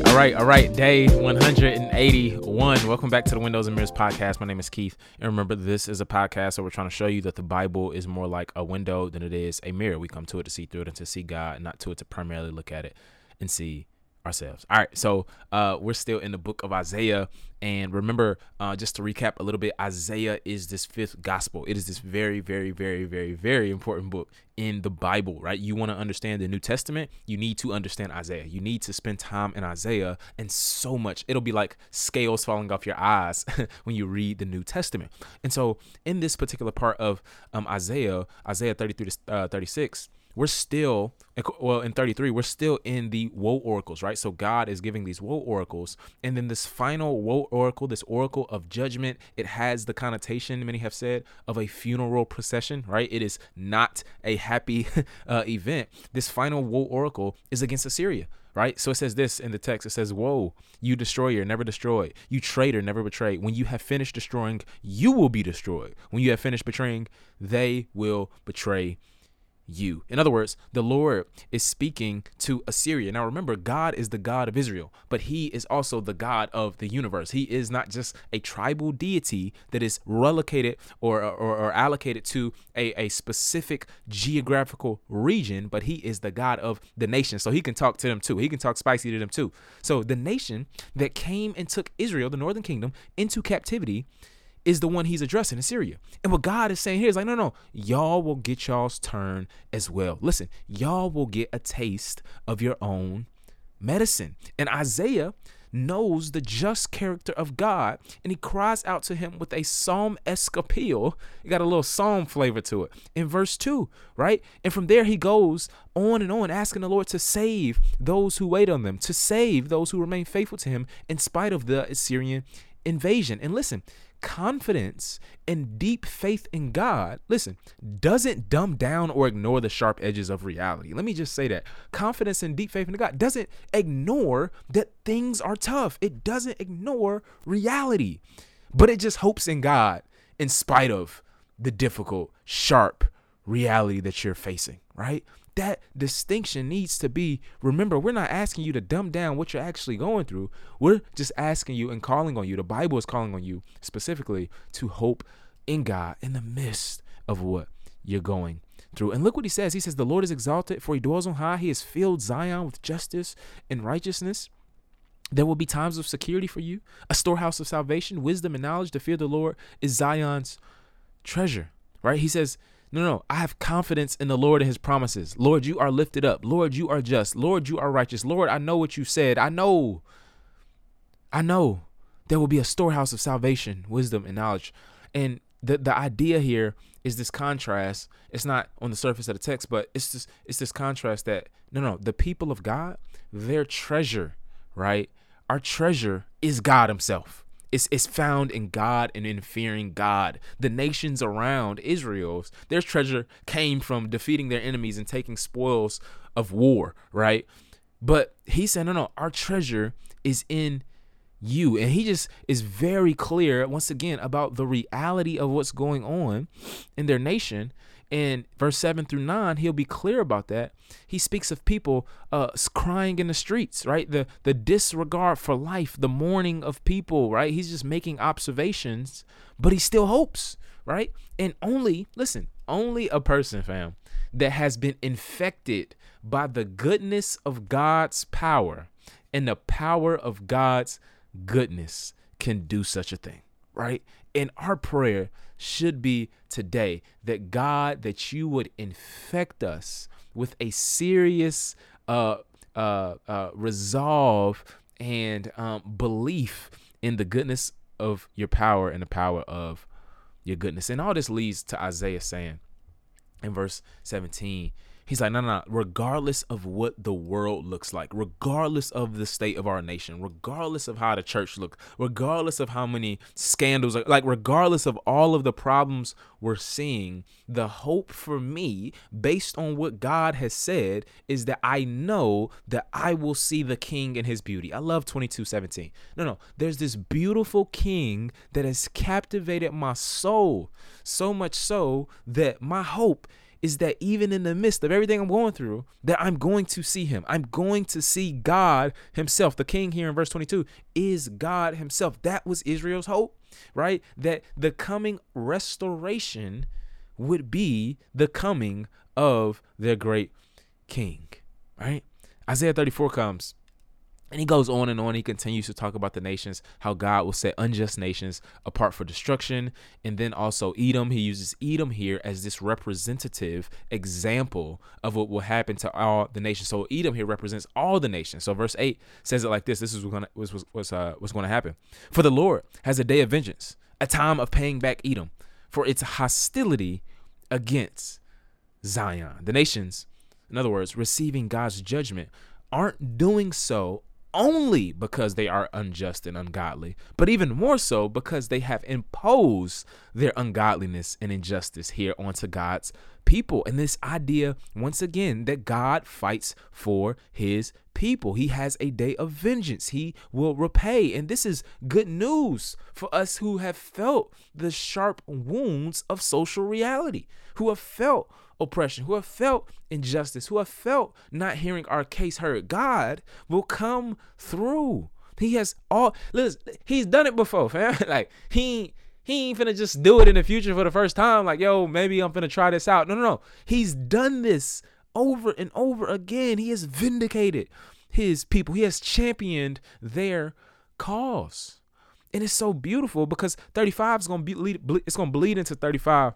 right, all right, all right. Day 181. Welcome back to the Windows and Mirrors podcast. My name is Keith. And remember, this is a podcast, so we're trying to show you that the Bible is more like a window than it is a mirror. We come to it to see through it and to see God, not to it to primarily look at it and see ourselves. All right, so uh, we're still in the book of Isaiah, and remember, uh, just to recap a little bit, Isaiah is this fifth gospel. It is this very, very, very, very, very important book in the Bible. Right? You want to understand the New Testament, you need to understand Isaiah. You need to spend time in Isaiah, and so much. It'll be like scales falling off your eyes when you read the New Testament. And so, in this particular part of um, Isaiah, Isaiah 33 to uh, 36 we're still well in 33 we're still in the woe oracles right so god is giving these woe oracles and then this final woe oracle this oracle of judgment it has the connotation many have said of a funeral procession right it is not a happy uh, event this final woe oracle is against assyria right? So it says this in the text. It says, Woe, you destroyer, never destroy. You traitor, never betray. When you have finished destroying, you will be destroyed. When you have finished betraying, they will betray you. In other words, the Lord is speaking to Assyria. Now remember, God is the God of Israel, but he is also the God of the universe. He is not just a tribal deity that is relocated or, or, or allocated to a, a specific geographical region, but he is the God of the nation. So he can talk to them too. He can talk spicy to them too. So the nation that came and took Israel, the northern kingdom, into captivity is the one he's addressing Assyria. And what God is saying here is like, no, no, y'all will get y'all's turn as well. Listen, y'all will get a taste of your own medicine. And Isaiah knows the just character of God, and he cries out to him with a psalm esque appeal. You got a little psalm flavor to it in verse 2, right? And from there, he goes on and on, asking the Lord to save those who wait on them, to save those who remain faithful to him in spite of the Assyrian invasion. And listen, confidence and deep faith in God, listen, doesn't dumb down or ignore the sharp edges of reality. Let me just say that. Confidence and deep faith in God doesn't ignore that things are tough, it doesn't ignore reality, but it just hopes in God in spite of the difficult, sharp reality that you're facing, right? That distinction needs to be remember we're not asking you to dumb down what you're actually going through. We're just asking you and calling on you. The bible is calling on you specifically to hope in god in the midst of what you're going through. And look what he says. He says the lord is exalted for he dwells on high. He has filled zion with justice and righteousness. There will be times of security for you a storehouse of salvation wisdom and knowledge to fear the lord is zion's treasure. Right? He says no, no, I have confidence in the Lord and his promises. Lord, you are lifted up. Lord, you are just. Lord, you are righteous. Lord, I know what you said. I know. I know there will be a storehouse of salvation, wisdom, and knowledge. And the the idea here is this contrast. It's not on the surface of the text, but it's this it's this contrast that no, no, the people of God, their treasure, right? Our treasure is God Himself. It's, it's found in God and in fearing God. The nations around Israel's, their treasure came from defeating their enemies and taking spoils of war, right? But he said, no, no, our treasure is in you. And he just is very clear, once again, about the reality of what's going on in their nation in verse 7 through 9 he'll be clear about that. He speaks of people uh, crying in the streets right? The the disregard for life the mourning of people right? He's just making observations but he still hopes right? And only listen only a person fam that has been infected by the goodness of God's power and the power of God's goodness can do such a thing right? And our prayer should be today that God, that you would infect us with a serious uh, uh, uh, resolve and um, belief in the goodness of your power and the power of your goodness. And all this leads to Isaiah saying in verse 17, He's like, no, no, no, regardless of what the world looks like, regardless of the state of our nation, regardless of how the church looks, regardless of how many scandals, like, regardless of all of the problems we're seeing, the hope for me, based on what God has said, is that I know that I will see the king in his beauty. I love 22 17. No, no, there's this beautiful king that has captivated my soul, so much so that my hope is that even in the midst of everything I'm going through, that I'm going to see him. I'm going to see God himself. The king here in verse 22 is God himself. That was Israel's hope, right? That the coming restoration would be the coming of their great king, right? Isaiah 34 comes and he goes on and on. He continues to talk about the nations, how God will set unjust nations apart for destruction. And then also Edom. He uses Edom here as this representative example of what will happen to all the nations. So Edom here represents all the nations. So verse 8 says it like this. This is what's what's, what's, uh, what's going to happen. For the Lord has a day of vengeance, a time of paying back Edom for its hostility against Zion. The nations, in other words, receiving God's judgment, aren't doing so only because they are unjust and ungodly, but even more so because they have imposed their ungodliness and injustice here onto God's people. And this idea, once again, that God fights for his people. He has a day of vengeance. He will repay. And this is good news for us who have felt the sharp wounds of social reality, who have felt oppression, who have felt injustice, who have felt not hearing our case heard, God will come through. He has all listen, he's done it before, fam. like he he ain't finna just do it in the future for the first time. Like, yo, maybe I'm finna try this out. No, no, no. He's done this over and over again. He has vindicated his people. He has championed their cause. And it's so beautiful because 35 is gonna be it's gonna bleed into 35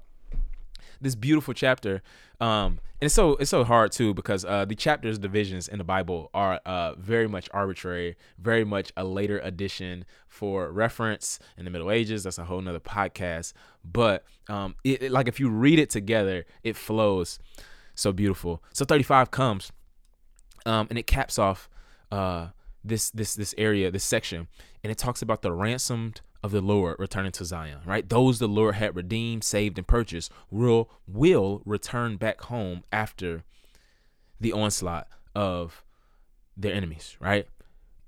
this beautiful chapter. Um, and it's so it's so hard too because uh, the chapters divisions in the Bible are uh, very much arbitrary, very much a later addition for reference in the Middle Ages. That's a whole nother podcast. But um, it, it, like if you read it together, it flows so beautiful. So 35 comes, um, and it caps off uh, this this this area, this section, and it talks about the ransomed of the Lord returning to Zion, right? Those the Lord had redeemed, saved, and purchased will will return back home after the onslaught of their enemies, right?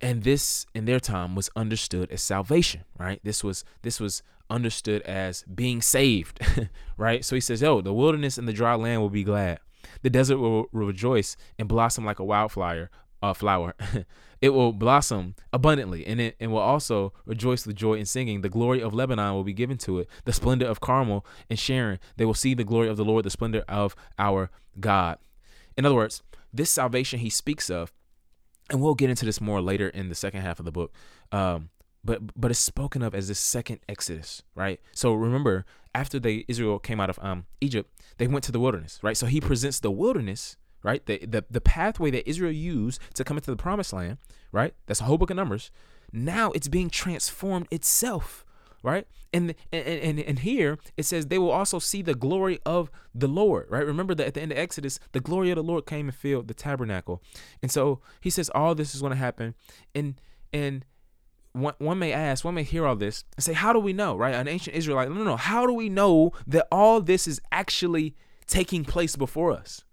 And this in their time was understood as salvation, right? This was this was understood as being saved, right? So he says, "Yo, the wilderness and the dry land will be glad. The desert will rejoice and blossom like a wildflower, uh, flower. it will blossom abundantly, and it and will also rejoice with joy and singing. The glory of Lebanon will be given to it, the splendor of Carmel and Sharon. They will see the glory of the Lord, the splendor of our God. In other words, this salvation he speaks of, and we'll get into this more later in the second half of the book. Um, but but it's spoken of as the second Exodus, right? So remember, after they Israel came out of um Egypt, they went to the wilderness, right? So he presents the wilderness right? The, the the pathway that Israel used to come into the promised land, right? That's a whole book of numbers. Now it's being transformed itself, right? And and and, and here it says they will also see the glory of the Lord, right? Remember that at the end of Exodus, the glory of the Lord came and filled the tabernacle. And so he says all this is going to happen. And and one, one may ask, one may hear all this and say, how do we know, right? An ancient Israelite, no, no, no. How do we know that all this is actually taking place before us?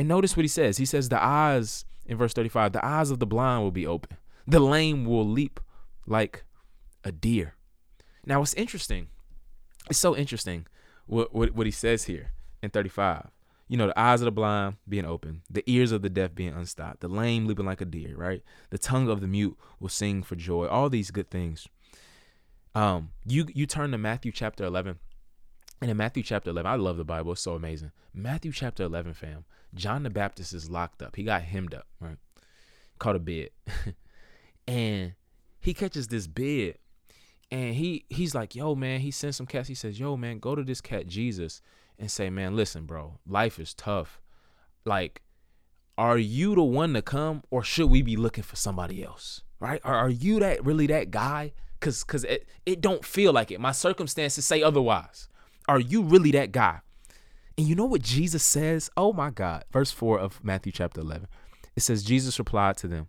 And notice what he says. He says, The eyes, in verse 35, the eyes of the blind will be open, the lame will leap like a deer. Now, what's interesting, it's so interesting what, what, what he says here in 35. You know, the eyes of the blind being open, the ears of the deaf being unstopped, the lame leaping like a deer, right? The tongue of the mute will sing for joy. All these good things. Um, you you turn to Matthew chapter 11 and in Matthew chapter 11, I love the Bible. It's so amazing. Matthew chapter 11, fam. John the Baptist is locked up. He got hemmed up, right? Caught a bed. and he catches this bed. And he he's like, yo, man, he sends some cats. He says, yo, man, go to this cat Jesus and say, man, listen, bro, life is tough. Like, are you the one to come or should we be looking for somebody else? Right? Are, are you that really that guy? Cause cause it, it don't feel like it. My circumstances say otherwise. Are you really that guy? And you know what Jesus says? Oh my God. Verse 4 of Matthew chapter 11. It says, Jesus replied to them,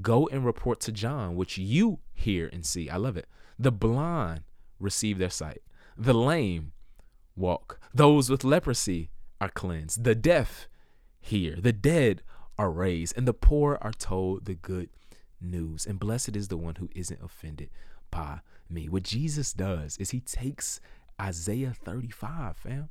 Go and report to John, which you hear and see. I love it. The blind receive their sight, the lame walk, those with leprosy are cleansed, the deaf hear, the dead are raised, and the poor are told the good news. And blessed is the one who isn't offended by me. What Jesus does is he takes Isaiah 35, fam.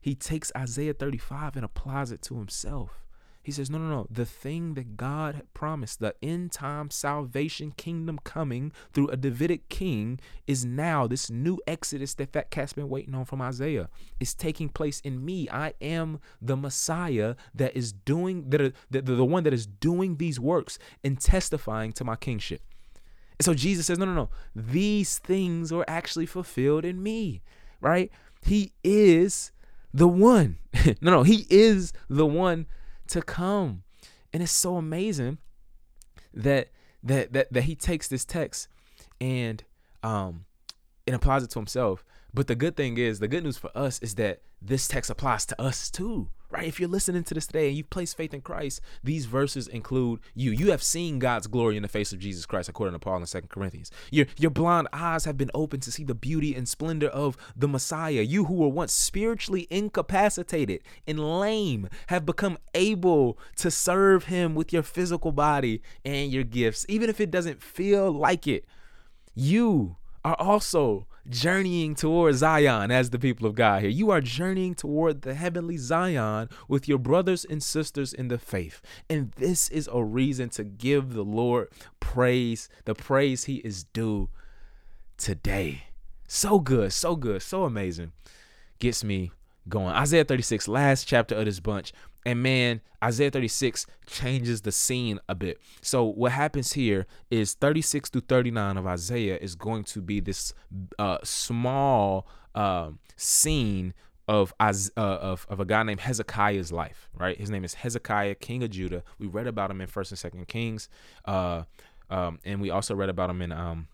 He takes Isaiah 35 and applies it to himself. He says, No, no, no. The thing that God had promised, the end time salvation kingdom coming through a Davidic king, is now this new exodus that Fat Cat's been waiting on from Isaiah. is taking place in me. I am the Messiah that is doing, that, are, the, the one that is doing these works and testifying to my kingship. And so Jesus says, No, no, no. These things are actually fulfilled in me, right? He is the one. no, no, he is the one to come. And it's so amazing that that that that he takes this text and um and applies it to himself. But the good thing is, the good news for us is that this text applies to us too right? If you're listening to this today and you've placed faith in Christ, these verses include you. You have seen God's glory in the face of Jesus Christ, according to Paul in Second Corinthians. Your, your blind eyes have been opened to see the beauty and splendor of the Messiah. You who were once spiritually incapacitated and lame have become able to serve him with your physical body and your gifts, even if it doesn't feel like it. You are also journeying toward Zion as the people of God here. You are journeying toward the heavenly Zion with your brothers and sisters in the faith. And this is a reason to give the Lord praise, the praise he is due today. So good, so good, so amazing. Gets me going. Isaiah 36, last chapter of this bunch. And man, Isaiah 36 changes the scene a bit. So what happens here is 36 through 39 of Isaiah is going to be this uh, small uh, scene of, uh, of of a guy named Hezekiah's life. Right, his name is Hezekiah, king of Judah. We read about him in First and Second Kings, uh, um, and we also read about him in um,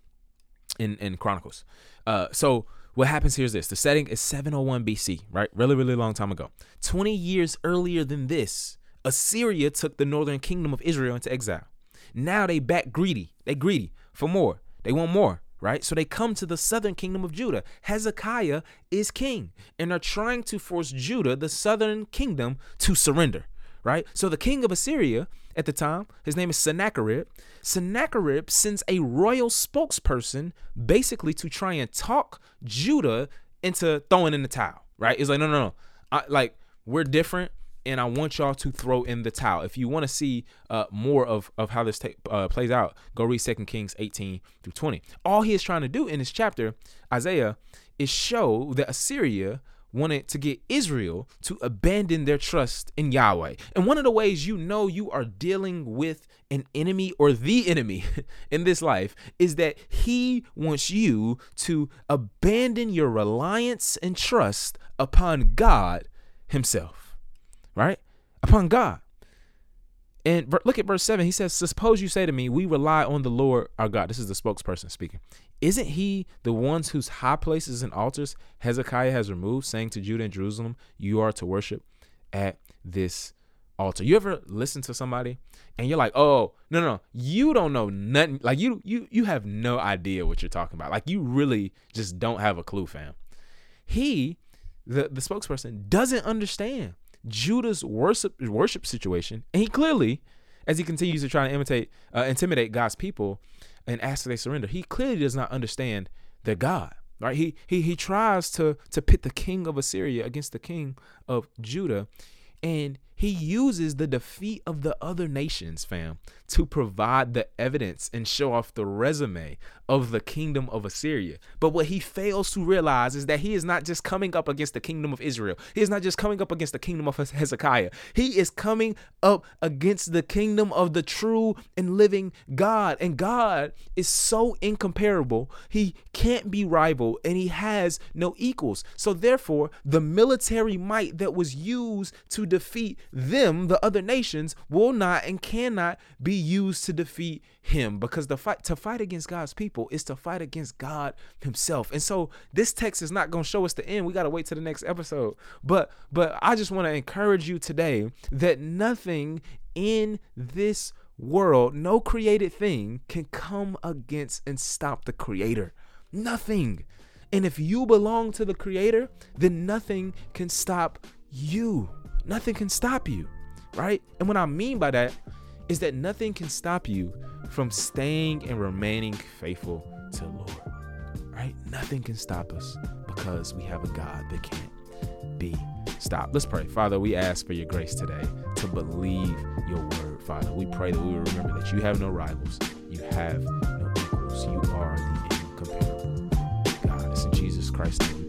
in in Chronicles. Uh, so what happens here is this the setting is 701 BC, right? Really, really long time ago. 20 years earlier than this, Assyria took the northern kingdom of Israel into exile. Now they back greedy. They greedy for more. They want more, right? So they come to the southern kingdom of Judah. Hezekiah is king, and are trying to force Judah, the southern kingdom, to surrender right? So the king of Assyria at the time, his name is Sennacherib. Sennacherib sends a royal spokesperson basically to try and talk Judah into throwing in the towel, right? It's like, no, no, no. I, like, we're different and I want y'all to throw in the towel. If you want to see uh, more of, of how this ta- uh, plays out, go read 2 Kings 18 through 20. All he is trying to do in this chapter, Isaiah, is show that Assyria wanted to get Israel to abandon their trust in Yahweh. And one of the ways you know you are dealing with an enemy or the enemy in this life is that he wants you to abandon your reliance and trust upon God himself. Right? Upon God. And look at verse 7. He says, Suppose you say to me, We rely on the Lord our God. This is the spokesperson speaking. Isn't he the ones whose high places and altars Hezekiah has removed, saying to Judah and Jerusalem, You are to worship at this altar? You ever listen to somebody and you're like, Oh, no, no, you don't know nothing. Like you you you have no idea what you're talking about. Like you really just don't have a clue, fam. He, the, the spokesperson, doesn't understand Judah's worship worship situation, and he clearly, as he continues to try to imitate, uh, intimidate God's people, and ask that they surrender, he clearly does not understand their God. Right? He he he tries to to pit the king of Assyria against the king of Judah, and he uses the defeat of the other nations, fam, to provide the evidence and show off the resume of the kingdom of Assyria. But what he fails to realize is that he is not just coming up against the kingdom of Israel. He is not just coming up against the kingdom of Hezekiah. He is coming up against the kingdom of the true and living God. And God is so incomparable, he can't be rivaled and he has no equals. So therefore, the military might that was used to defeat them, the other nations, will not and cannot be used to defeat him because the fight to fight against God's people is to fight against God himself. And so this text is not going to show us the end. We got to wait to the next episode. But but I just want to encourage you today that nothing in this world, no created thing can come against and stop the creator. Nothing. And if you belong to the creator, then nothing can stop you nothing can stop you, right? And what I mean by that is that nothing can stop you from staying and remaining faithful to the Lord, right? Nothing can stop us because we have a God that can't be stopped. Let's pray. Father, we ask for your grace today to believe your word, Father. We pray that we will remember that you have no rivals, you have no equals, you are the incomparable. God, it's in Jesus Christ's name